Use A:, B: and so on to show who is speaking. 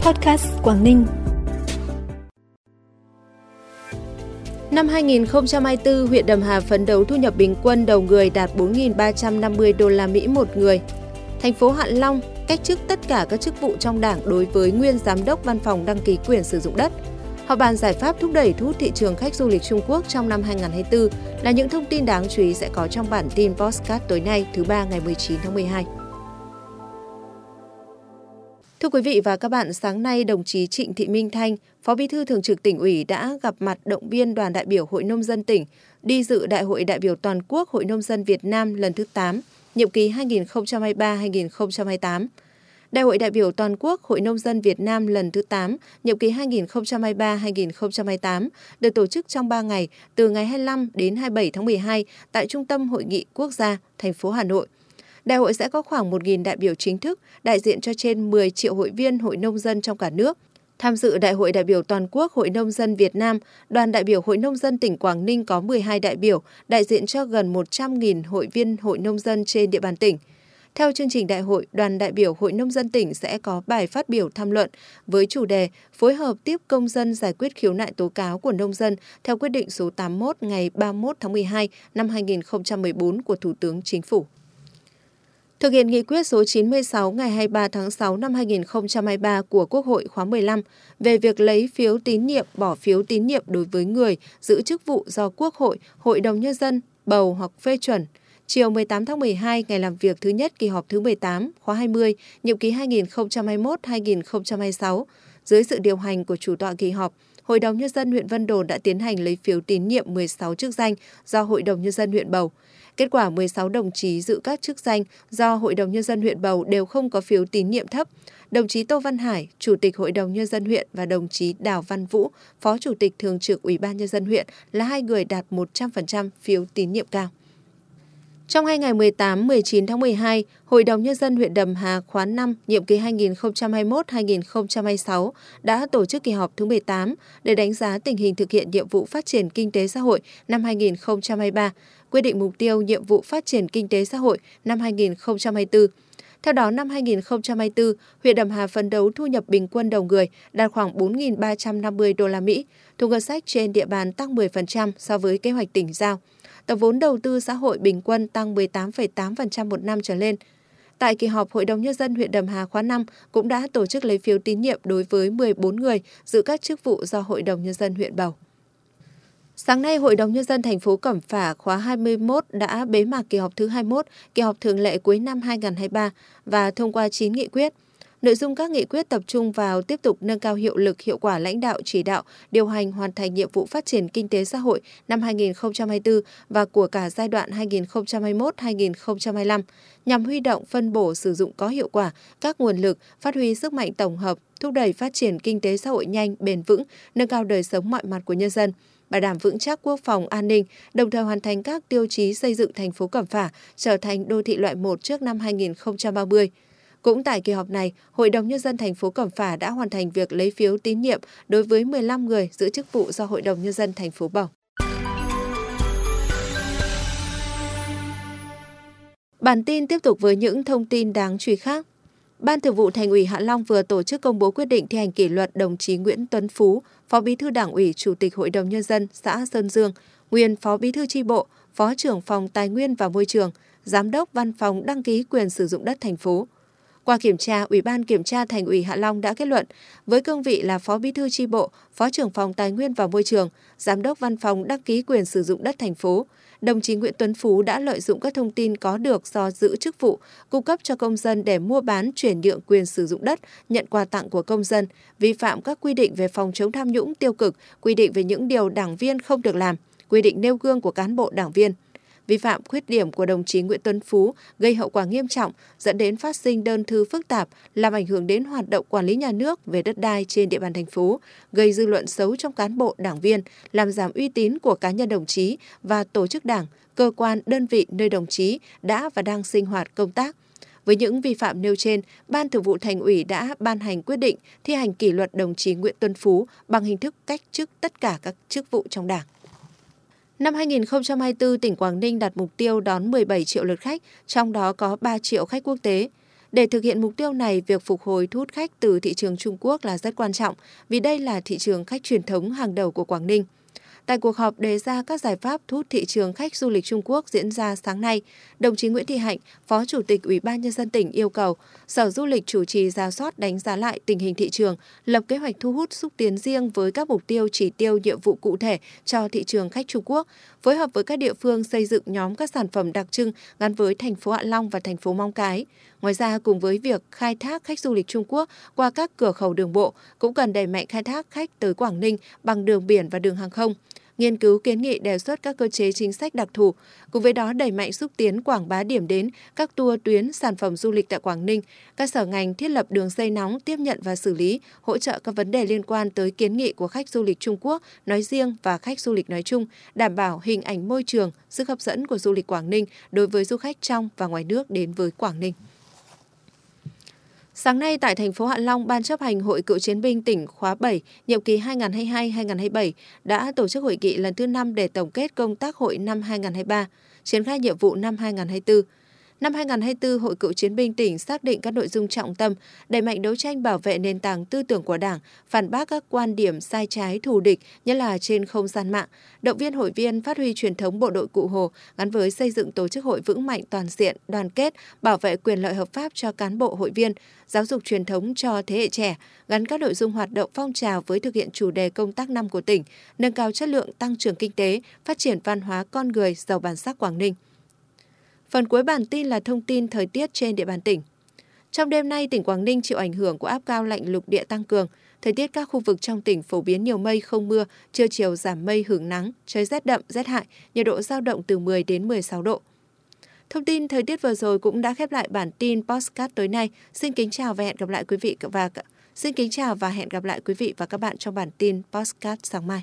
A: Podcast Quảng Ninh.
B: Năm 2024, huyện Đầm Hà phấn đấu thu nhập bình quân đầu người đạt 4.350 đô la Mỹ một người. Thành phố Hạ Long cách chức tất cả các chức vụ trong Đảng đối với nguyên giám đốc văn phòng đăng ký quyền sử dụng đất. Họp bàn giải pháp thúc đẩy thu hút thị trường khách du lịch Trung Quốc trong năm 2024 là những thông tin đáng chú ý sẽ có trong bản tin Postcard tối nay thứ ba ngày 19 tháng 12. Thưa quý vị và các bạn, sáng nay đồng chí Trịnh Thị Minh Thanh, Phó Bí thư Thường trực tỉnh ủy đã gặp mặt động viên đoàn đại biểu Hội Nông dân tỉnh đi dự Đại hội đại biểu toàn quốc Hội Nông dân Việt Nam lần thứ 8, nhiệm kỳ 2023-2028. Đại hội đại biểu toàn quốc Hội Nông dân Việt Nam lần thứ 8, nhiệm kỳ 2023-2028 được tổ chức trong 3 ngày từ ngày 25 đến 27 tháng 12 tại Trung tâm Hội nghị Quốc gia, thành phố Hà Nội – Đại hội sẽ có khoảng 1.000 đại biểu chính thức, đại diện cho trên 10 triệu hội viên hội nông dân trong cả nước. Tham dự Đại hội đại biểu toàn quốc Hội Nông dân Việt Nam, đoàn đại biểu Hội Nông dân tỉnh Quảng Ninh có 12 đại biểu, đại diện cho gần 100.000 hội viên Hội Nông dân trên địa bàn tỉnh. Theo chương trình đại hội, đoàn đại biểu Hội Nông dân tỉnh sẽ có bài phát biểu tham luận với chủ đề phối hợp tiếp công dân giải quyết khiếu nại tố cáo của nông dân theo quyết định số 81 ngày 31 tháng 12 năm 2014 của Thủ tướng Chính phủ. Thực hiện nghị quyết số 96 ngày 23 tháng 6 năm 2023 của Quốc hội khóa 15 về việc lấy phiếu tín nhiệm, bỏ phiếu tín nhiệm đối với người giữ chức vụ do Quốc hội, Hội đồng Nhân dân bầu hoặc phê chuẩn. Chiều 18 tháng 12, ngày làm việc thứ nhất kỳ họp thứ 18, khóa 20, nhiệm kỳ 2021-2026, dưới sự điều hành của chủ tọa kỳ họp, Hội đồng Nhân dân huyện Vân Đồn đã tiến hành lấy phiếu tín nhiệm 16 chức danh do Hội đồng Nhân dân huyện bầu. Kết quả 16 đồng chí giữ các chức danh do Hội đồng Nhân dân huyện bầu đều không có phiếu tín nhiệm thấp. Đồng chí Tô Văn Hải, Chủ tịch Hội đồng Nhân dân huyện và đồng chí Đào Văn Vũ, Phó Chủ tịch Thường trực Ủy ban Nhân dân huyện là hai người đạt 100% phiếu tín nhiệm cao. Trong hai ngày 18-19 tháng 12, Hội đồng Nhân dân huyện Đầm Hà khóa 5, nhiệm kỳ 2021-2026 đã tổ chức kỳ họp thứ 18 để đánh giá tình hình thực hiện nhiệm vụ phát triển kinh tế xã hội năm 2023, quyết định mục tiêu nhiệm vụ phát triển kinh tế xã hội năm 2024. Theo đó, năm 2024, huyện Đầm Hà phấn đấu thu nhập bình quân đầu người đạt khoảng 4.350 đô la Mỹ, thu ngân sách trên địa bàn tăng 10% so với kế hoạch tỉnh giao. Tổng vốn đầu tư xã hội bình quân tăng 18,8% một năm trở lên. Tại kỳ họp, Hội đồng Nhân dân huyện Đầm Hà khóa 5 cũng đã tổ chức lấy phiếu tín nhiệm đối với 14 người giữ các chức vụ do Hội đồng Nhân dân huyện bầu. Sáng nay, Hội đồng Nhân dân thành phố Cẩm Phả khóa 21 đã bế mạc kỳ họp thứ 21, kỳ họp thường lệ cuối năm 2023 và thông qua 9 nghị quyết. Nội dung các nghị quyết tập trung vào tiếp tục nâng cao hiệu lực hiệu quả lãnh đạo chỉ đạo, điều hành hoàn thành nhiệm vụ phát triển kinh tế xã hội năm 2024 và của cả giai đoạn 2021-2025 nhằm huy động phân bổ sử dụng có hiệu quả các nguồn lực, phát huy sức mạnh tổng hợp, thúc đẩy phát triển kinh tế xã hội nhanh, bền vững, nâng cao đời sống mọi mặt của nhân dân bảo đảm vững chắc quốc phòng an ninh, đồng thời hoàn thành các tiêu chí xây dựng thành phố Cẩm Phả trở thành đô thị loại 1 trước năm 2030. Cũng tại kỳ họp này, Hội đồng Nhân dân thành phố Cẩm Phả đã hoàn thành việc lấy phiếu tín nhiệm đối với 15 người giữ chức vụ do Hội đồng Nhân dân thành phố bầu. Bản tin tiếp tục với những thông tin đáng chú ý khác. Ban Thường vụ Thành ủy Hạ Long vừa tổ chức công bố quyết định thi hành kỷ luật đồng chí Nguyễn Tuấn Phú, Phó Bí thư Đảng ủy, Chủ tịch Hội đồng Nhân dân xã Sơn Dương, nguyên Phó Bí thư tri bộ, Phó trưởng phòng Tài nguyên và Môi trường, Giám đốc Văn phòng đăng ký quyền sử dụng đất thành phố. Qua kiểm tra, Ủy ban Kiểm tra Thành ủy Hạ Long đã kết luận, với cương vị là Phó Bí thư tri bộ, Phó trưởng phòng Tài nguyên và Môi trường, Giám đốc Văn phòng đăng ký quyền sử dụng đất thành phố, đồng chí Nguyễn Tuấn Phú đã lợi dụng các thông tin có được do giữ chức vụ, cung cấp cho công dân để mua bán chuyển nhượng quyền sử dụng đất, nhận quà tặng của công dân, vi phạm các quy định về phòng chống tham nhũng tiêu cực, quy định về những điều đảng viên không được làm, quy định nêu gương của cán bộ đảng viên vi phạm khuyết điểm của đồng chí Nguyễn Tuấn Phú gây hậu quả nghiêm trọng, dẫn đến phát sinh đơn thư phức tạp, làm ảnh hưởng đến hoạt động quản lý nhà nước về đất đai trên địa bàn thành phố, gây dư luận xấu trong cán bộ, đảng viên, làm giảm uy tín của cá nhân đồng chí và tổ chức đảng, cơ quan, đơn vị nơi đồng chí đã và đang sinh hoạt công tác. Với những vi phạm nêu trên, Ban Thường vụ Thành ủy đã ban hành quyết định thi hành kỷ luật đồng chí Nguyễn Tuấn Phú bằng hình thức cách chức tất cả các chức vụ trong Đảng. Năm 2024, tỉnh Quảng Ninh đặt mục tiêu đón 17 triệu lượt khách, trong đó có 3 triệu khách quốc tế. Để thực hiện mục tiêu này, việc phục hồi thu hút khách từ thị trường Trung Quốc là rất quan trọng vì đây là thị trường khách truyền thống hàng đầu của Quảng Ninh. Tại cuộc họp đề ra các giải pháp thu hút thị trường khách du lịch Trung Quốc diễn ra sáng nay, đồng chí Nguyễn Thị Hạnh, Phó Chủ tịch Ủy ban Nhân dân tỉnh yêu cầu Sở Du lịch chủ trì ra soát đánh giá lại tình hình thị trường, lập kế hoạch thu hút xúc tiến riêng với các mục tiêu chỉ tiêu nhiệm vụ cụ thể cho thị trường khách Trung Quốc, phối hợp với các địa phương xây dựng nhóm các sản phẩm đặc trưng gắn với thành phố Hạ Long và thành phố Mong Cái. Ngoài ra, cùng với việc khai thác khách du lịch Trung Quốc qua các cửa khẩu đường bộ, cũng cần đẩy mạnh khai thác khách tới Quảng Ninh bằng đường biển và đường hàng không nghiên cứu kiến nghị đề xuất các cơ chế chính sách đặc thù, cùng với đó đẩy mạnh xúc tiến quảng bá điểm đến các tour tuyến sản phẩm du lịch tại Quảng Ninh, các sở ngành thiết lập đường dây nóng tiếp nhận và xử lý, hỗ trợ các vấn đề liên quan tới kiến nghị của khách du lịch Trung Quốc nói riêng và khách du lịch nói chung, đảm bảo hình ảnh môi trường, sức hấp dẫn của du lịch Quảng Ninh đối với du khách trong và ngoài nước đến với Quảng Ninh. Sáng nay tại thành phố Hạ Long, Ban chấp hành Hội Cựu chiến binh tỉnh khóa 7, nhiệm kỳ 2022-2027 đã tổ chức hội nghị lần thứ 5 để tổng kết công tác hội năm 2023, triển khai nhiệm vụ năm 2024. Năm 2024, Hội Cựu Chiến binh tỉnh xác định các nội dung trọng tâm, đẩy mạnh đấu tranh bảo vệ nền tảng tư tưởng của Đảng, phản bác các quan điểm sai trái thù địch, nhất là trên không gian mạng, động viên hội viên phát huy truyền thống bộ đội cụ Hồ gắn với xây dựng tổ chức hội vững mạnh toàn diện, đoàn kết, bảo vệ quyền lợi hợp pháp cho cán bộ hội viên, giáo dục truyền thống cho thế hệ trẻ, gắn các nội dung hoạt động phong trào với thực hiện chủ đề công tác năm của tỉnh, nâng cao chất lượng tăng trưởng kinh tế, phát triển văn hóa con người giàu bản sắc Quảng Ninh. Phần cuối bản tin là thông tin thời tiết trên địa bàn tỉnh. Trong đêm nay, tỉnh Quảng Ninh chịu ảnh hưởng của áp cao lạnh lục địa tăng cường. Thời tiết các khu vực trong tỉnh phổ biến nhiều mây không mưa, trưa chiều giảm mây hưởng nắng, trời rét đậm, rét hại, nhiệt độ giao động từ 10 đến 16 độ. Thông tin thời tiết vừa rồi cũng đã khép lại bản tin postcard tối nay. Xin kính chào và hẹn gặp lại quý vị và xin kính chào và hẹn gặp lại quý vị và các bạn trong bản tin postcard sáng mai.